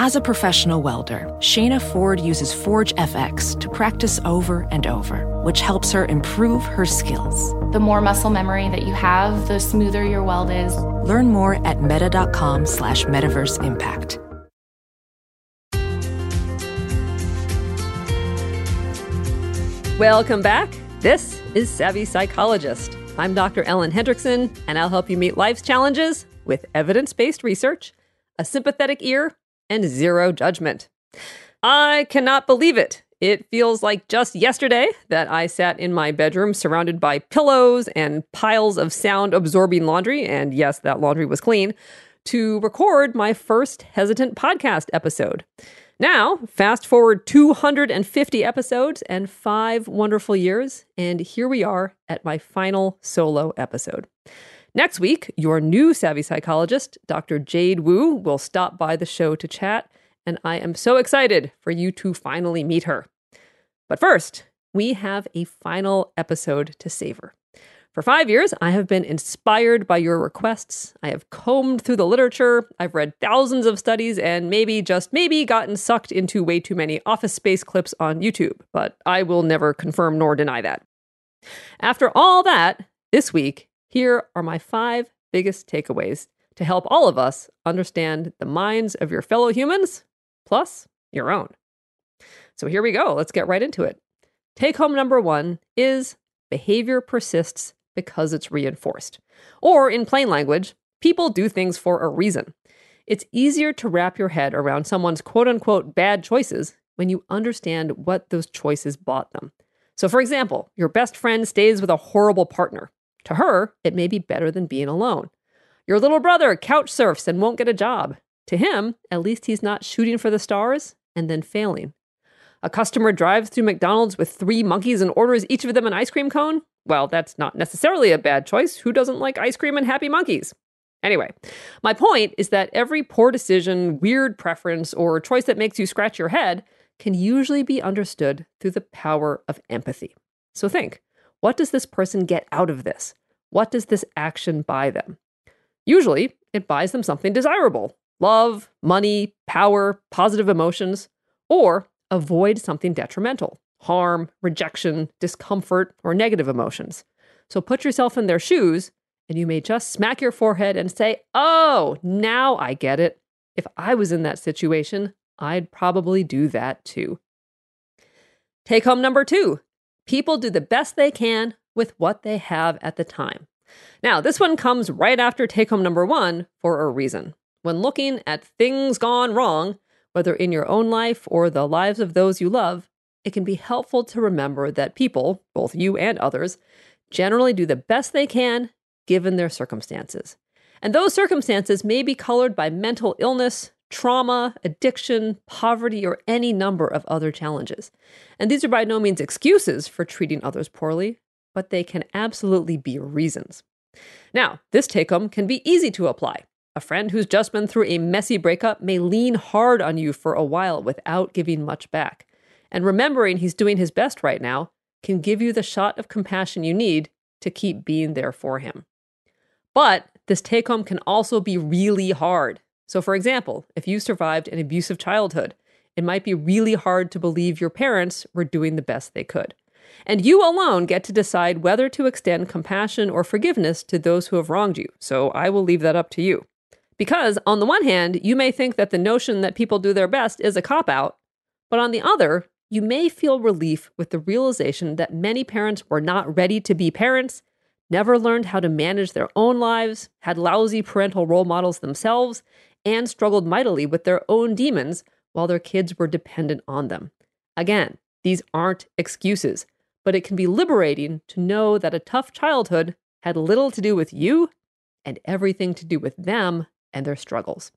As a professional welder, Shayna Ford uses Forge FX to practice over and over, which helps her improve her skills. The more muscle memory that you have, the smoother your weld is. Learn more at meta.com slash metaverse impact. Welcome back. This is Savvy Psychologist. I'm Dr. Ellen Hendriksen, and I'll help you meet life's challenges with evidence based research, a sympathetic ear, and zero judgment. I cannot believe it. It feels like just yesterday that I sat in my bedroom surrounded by pillows and piles of sound absorbing laundry, and yes, that laundry was clean, to record my first Hesitant podcast episode. Now, fast forward 250 episodes and five wonderful years, and here we are at my final solo episode. Next week, your new savvy psychologist, Dr. Jade Wu, will stop by the show to chat, and I am so excited for you to finally meet her. But first, we have a final episode to savor. For five years, I have been inspired by your requests. I have combed through the literature, I've read thousands of studies, and maybe, just maybe, gotten sucked into way too many office space clips on YouTube, but I will never confirm nor deny that. After all that, this week, here are my five biggest takeaways to help all of us understand the minds of your fellow humans, plus your own. So here we go. Let's get right into it. Take home number one is behavior persists because it's reinforced. Or, in plain language, people do things for a reason. It's easier to wrap your head around someone's quote unquote bad choices when you understand what those choices bought them. So, for example, your best friend stays with a horrible partner. To her, it may be better than being alone. Your little brother couch surfs and won't get a job. To him, at least he's not shooting for the stars and then failing. A customer drives through McDonald's with three monkeys and orders each of them an ice cream cone. Well, that's not necessarily a bad choice. Who doesn't like ice cream and happy monkeys? Anyway, my point is that every poor decision, weird preference, or choice that makes you scratch your head can usually be understood through the power of empathy. So think what does this person get out of this? What does this action buy them? Usually, it buys them something desirable love, money, power, positive emotions, or avoid something detrimental harm, rejection, discomfort, or negative emotions. So put yourself in their shoes, and you may just smack your forehead and say, Oh, now I get it. If I was in that situation, I'd probably do that too. Take home number two people do the best they can with what they have at the time. Now, this one comes right after take home number one for a reason. When looking at things gone wrong, whether in your own life or the lives of those you love, it can be helpful to remember that people, both you and others, generally do the best they can given their circumstances. And those circumstances may be colored by mental illness, trauma, addiction, poverty, or any number of other challenges. And these are by no means excuses for treating others poorly, but they can absolutely be reasons. Now, this take home can be easy to apply. A friend who's just been through a messy breakup may lean hard on you for a while without giving much back. And remembering he's doing his best right now can give you the shot of compassion you need to keep being there for him. But this take home can also be really hard. So, for example, if you survived an abusive childhood, it might be really hard to believe your parents were doing the best they could. And you alone get to decide whether to extend compassion or forgiveness to those who have wronged you. So I will leave that up to you. Because, on the one hand, you may think that the notion that people do their best is a cop out, but on the other, you may feel relief with the realization that many parents were not ready to be parents, never learned how to manage their own lives, had lousy parental role models themselves, and struggled mightily with their own demons while their kids were dependent on them. Again, these aren't excuses, but it can be liberating to know that a tough childhood had little to do with you and everything to do with them and their struggles.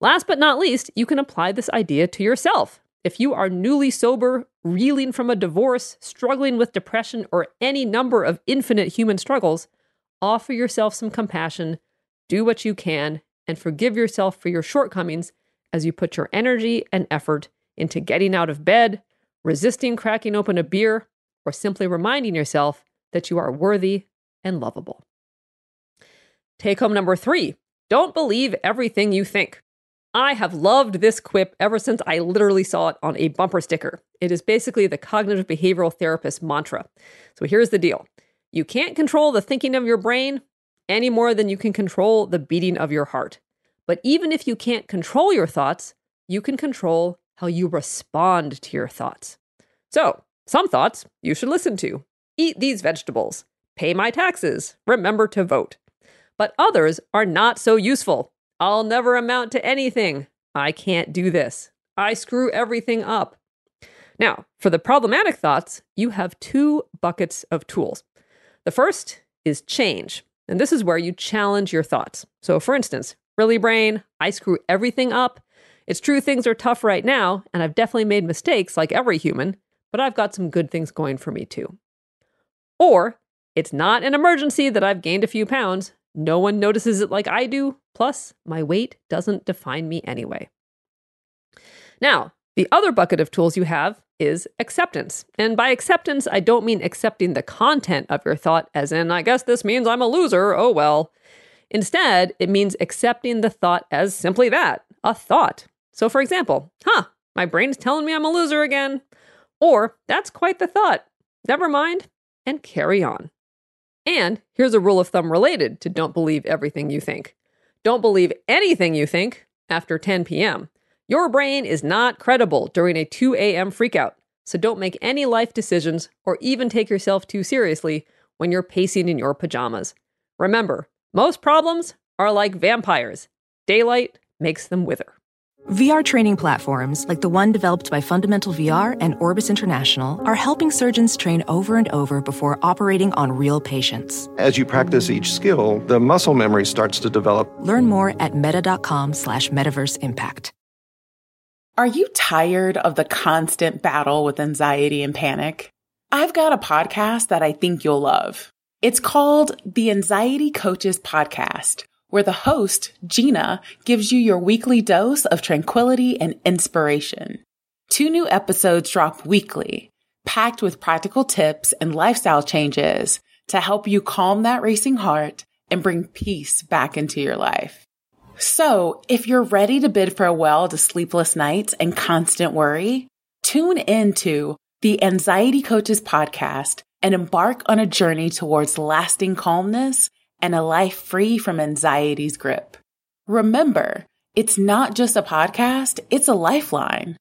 Last but not least, you can apply this idea to yourself. If you are newly sober, reeling from a divorce, struggling with depression, or any number of infinite human struggles, offer yourself some compassion, do what you can, and forgive yourself for your shortcomings as you put your energy and effort into getting out of bed, resisting cracking open a beer, or simply reminding yourself that you are worthy and lovable. Take home number three don't believe everything you think. I have loved this quip ever since I literally saw it on a bumper sticker. It is basically the cognitive behavioral therapist mantra. So here's the deal you can't control the thinking of your brain any more than you can control the beating of your heart. But even if you can't control your thoughts, you can control how you respond to your thoughts. So, some thoughts you should listen to eat these vegetables, pay my taxes, remember to vote. But others are not so useful. I'll never amount to anything. I can't do this. I screw everything up. Now, for the problematic thoughts, you have two buckets of tools. The first is change, and this is where you challenge your thoughts. So, for instance, really, brain, I screw everything up. It's true things are tough right now, and I've definitely made mistakes like every human, but I've got some good things going for me too. Or, it's not an emergency that I've gained a few pounds. No one notices it like I do. Plus, my weight doesn't define me anyway. Now, the other bucket of tools you have is acceptance. And by acceptance, I don't mean accepting the content of your thought, as in, I guess this means I'm a loser, oh well. Instead, it means accepting the thought as simply that a thought. So, for example, huh, my brain's telling me I'm a loser again. Or, that's quite the thought. Never mind, and carry on. And here's a rule of thumb related to don't believe everything you think. Don't believe anything you think after 10 p.m. Your brain is not credible during a 2 a.m. freakout, so don't make any life decisions or even take yourself too seriously when you're pacing in your pajamas. Remember, most problems are like vampires daylight makes them wither. VR training platforms, like the one developed by Fundamental VR and Orbis International, are helping surgeons train over and over before operating on real patients. As you practice each skill, the muscle memory starts to develop. Learn more at meta.com slash metaverse impact. Are you tired of the constant battle with anxiety and panic? I've got a podcast that I think you'll love. It's called the Anxiety Coaches Podcast where the host, Gina, gives you your weekly dose of tranquility and inspiration. Two new episodes drop weekly, packed with practical tips and lifestyle changes to help you calm that racing heart and bring peace back into your life. So if you're ready to bid farewell to sleepless nights and constant worry, tune into the Anxiety Coaches podcast and embark on a journey towards lasting calmness and a life free from anxiety's grip. Remember, it's not just a podcast, it's a lifeline.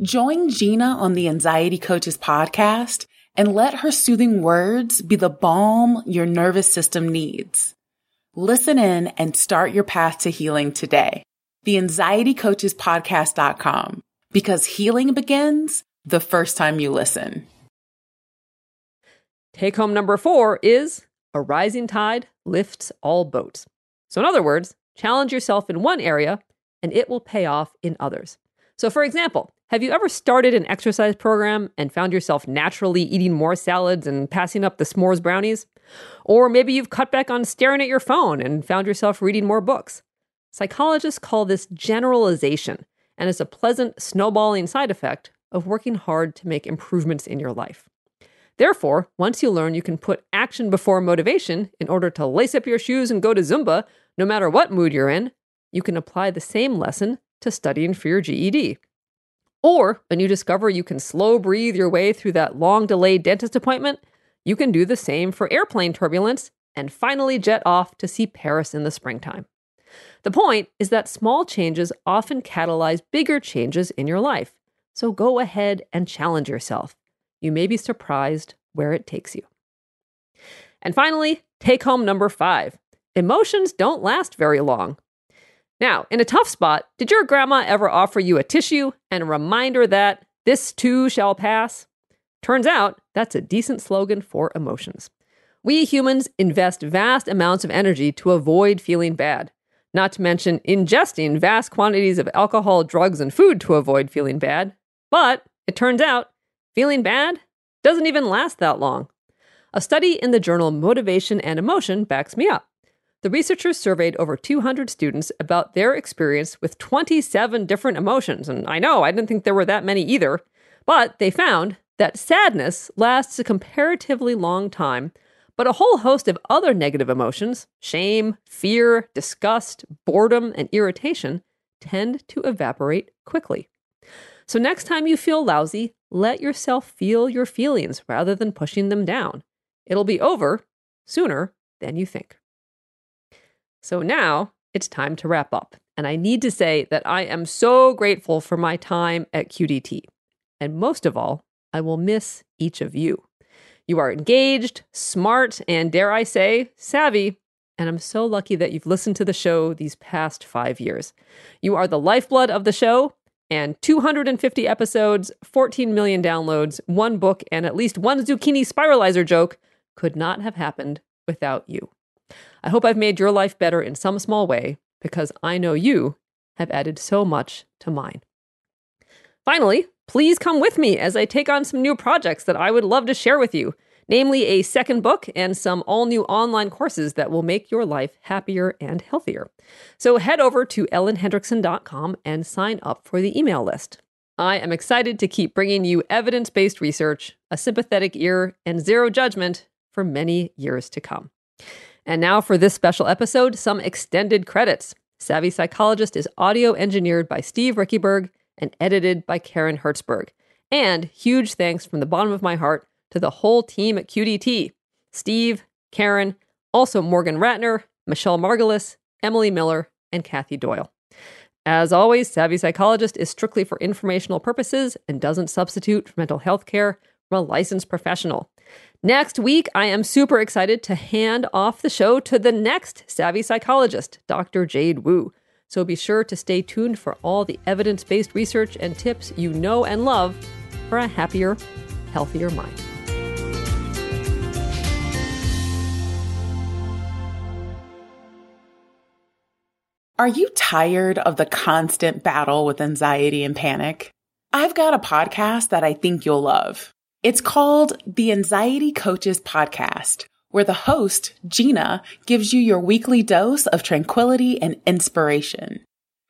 Join Gina on the Anxiety Coaches podcast and let her soothing words be the balm your nervous system needs. Listen in and start your path to healing today. The Anxiety Coaches Podcast.com because healing begins the first time you listen. Take home number four is a rising tide lifts all boats. So, in other words, challenge yourself in one area and it will pay off in others. So, for example, have you ever started an exercise program and found yourself naturally eating more salads and passing up the s'mores brownies? Or maybe you've cut back on staring at your phone and found yourself reading more books. Psychologists call this generalization, and it's a pleasant snowballing side effect of working hard to make improvements in your life. Therefore, once you learn you can put action before motivation in order to lace up your shoes and go to Zumba, no matter what mood you're in, you can apply the same lesson to studying for your GED. Or when you discover you can slow breathe your way through that long delayed dentist appointment, you can do the same for airplane turbulence and finally jet off to see Paris in the springtime. The point is that small changes often catalyze bigger changes in your life. So go ahead and challenge yourself you may be surprised where it takes you. And finally, take home number five emotions don't last very long. Now, in a tough spot, did your grandma ever offer you a tissue and a reminder that this too shall pass? Turns out that's a decent slogan for emotions. We humans invest vast amounts of energy to avoid feeling bad. not to mention ingesting vast quantities of alcohol, drugs, and food to avoid feeling bad. But it turns out feeling bad doesn't even last that long. A study in the journal Motivation and Emotion backs me up. The researchers surveyed over 200 students about their experience with 27 different emotions. And I know, I didn't think there were that many either. But they found that sadness lasts a comparatively long time, but a whole host of other negative emotions, shame, fear, disgust, boredom, and irritation, tend to evaporate quickly. So next time you feel lousy, let yourself feel your feelings rather than pushing them down. It'll be over sooner than you think. So now it's time to wrap up. And I need to say that I am so grateful for my time at QDT. And most of all, I will miss each of you. You are engaged, smart, and dare I say, savvy. And I'm so lucky that you've listened to the show these past five years. You are the lifeblood of the show, and 250 episodes, 14 million downloads, one book, and at least one zucchini spiralizer joke could not have happened without you. I hope I've made your life better in some small way because I know you have added so much to mine. Finally, please come with me as I take on some new projects that I would love to share with you, namely a second book and some all new online courses that will make your life happier and healthier. So head over to ellenhendriksen.com and sign up for the email list. I am excited to keep bringing you evidence based research, a sympathetic ear, and zero judgment for many years to come. And now for this special episode, some extended credits. Savvy Psychologist is audio engineered by Steve Riekeberg and edited by Karen Hertzberg. And huge thanks from the bottom of my heart to the whole team at QDT Steve, Karen, also Morgan Ratner, Michelle Margulis, Emily Miller, and Kathy Doyle. As always, Savvy Psychologist is strictly for informational purposes and doesn't substitute for mental health care from a licensed professional. Next week, I am super excited to hand off the show to the next savvy psychologist, Dr. Jade Wu. So be sure to stay tuned for all the evidence based research and tips you know and love for a happier, healthier mind. Are you tired of the constant battle with anxiety and panic? I've got a podcast that I think you'll love. It's called the Anxiety Coaches Podcast, where the host, Gina, gives you your weekly dose of tranquility and inspiration.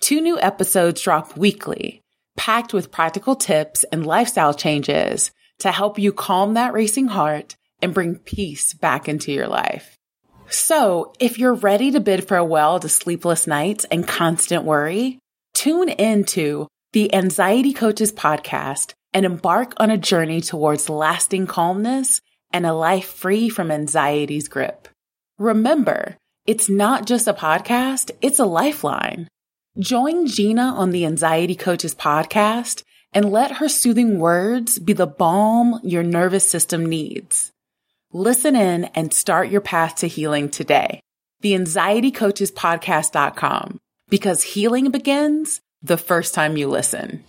Two new episodes drop weekly, packed with practical tips and lifestyle changes to help you calm that racing heart and bring peace back into your life. So, if you're ready to bid farewell to sleepless nights and constant worry, tune into the Anxiety Coaches Podcast and embark on a journey towards lasting calmness and a life free from anxiety's grip. Remember, it's not just a podcast, it's a lifeline. Join Gina on the Anxiety Coaches podcast and let her soothing words be the balm your nervous system needs. Listen in and start your path to healing today. The Anxiety Coaches Podcast.com because healing begins the first time you listen.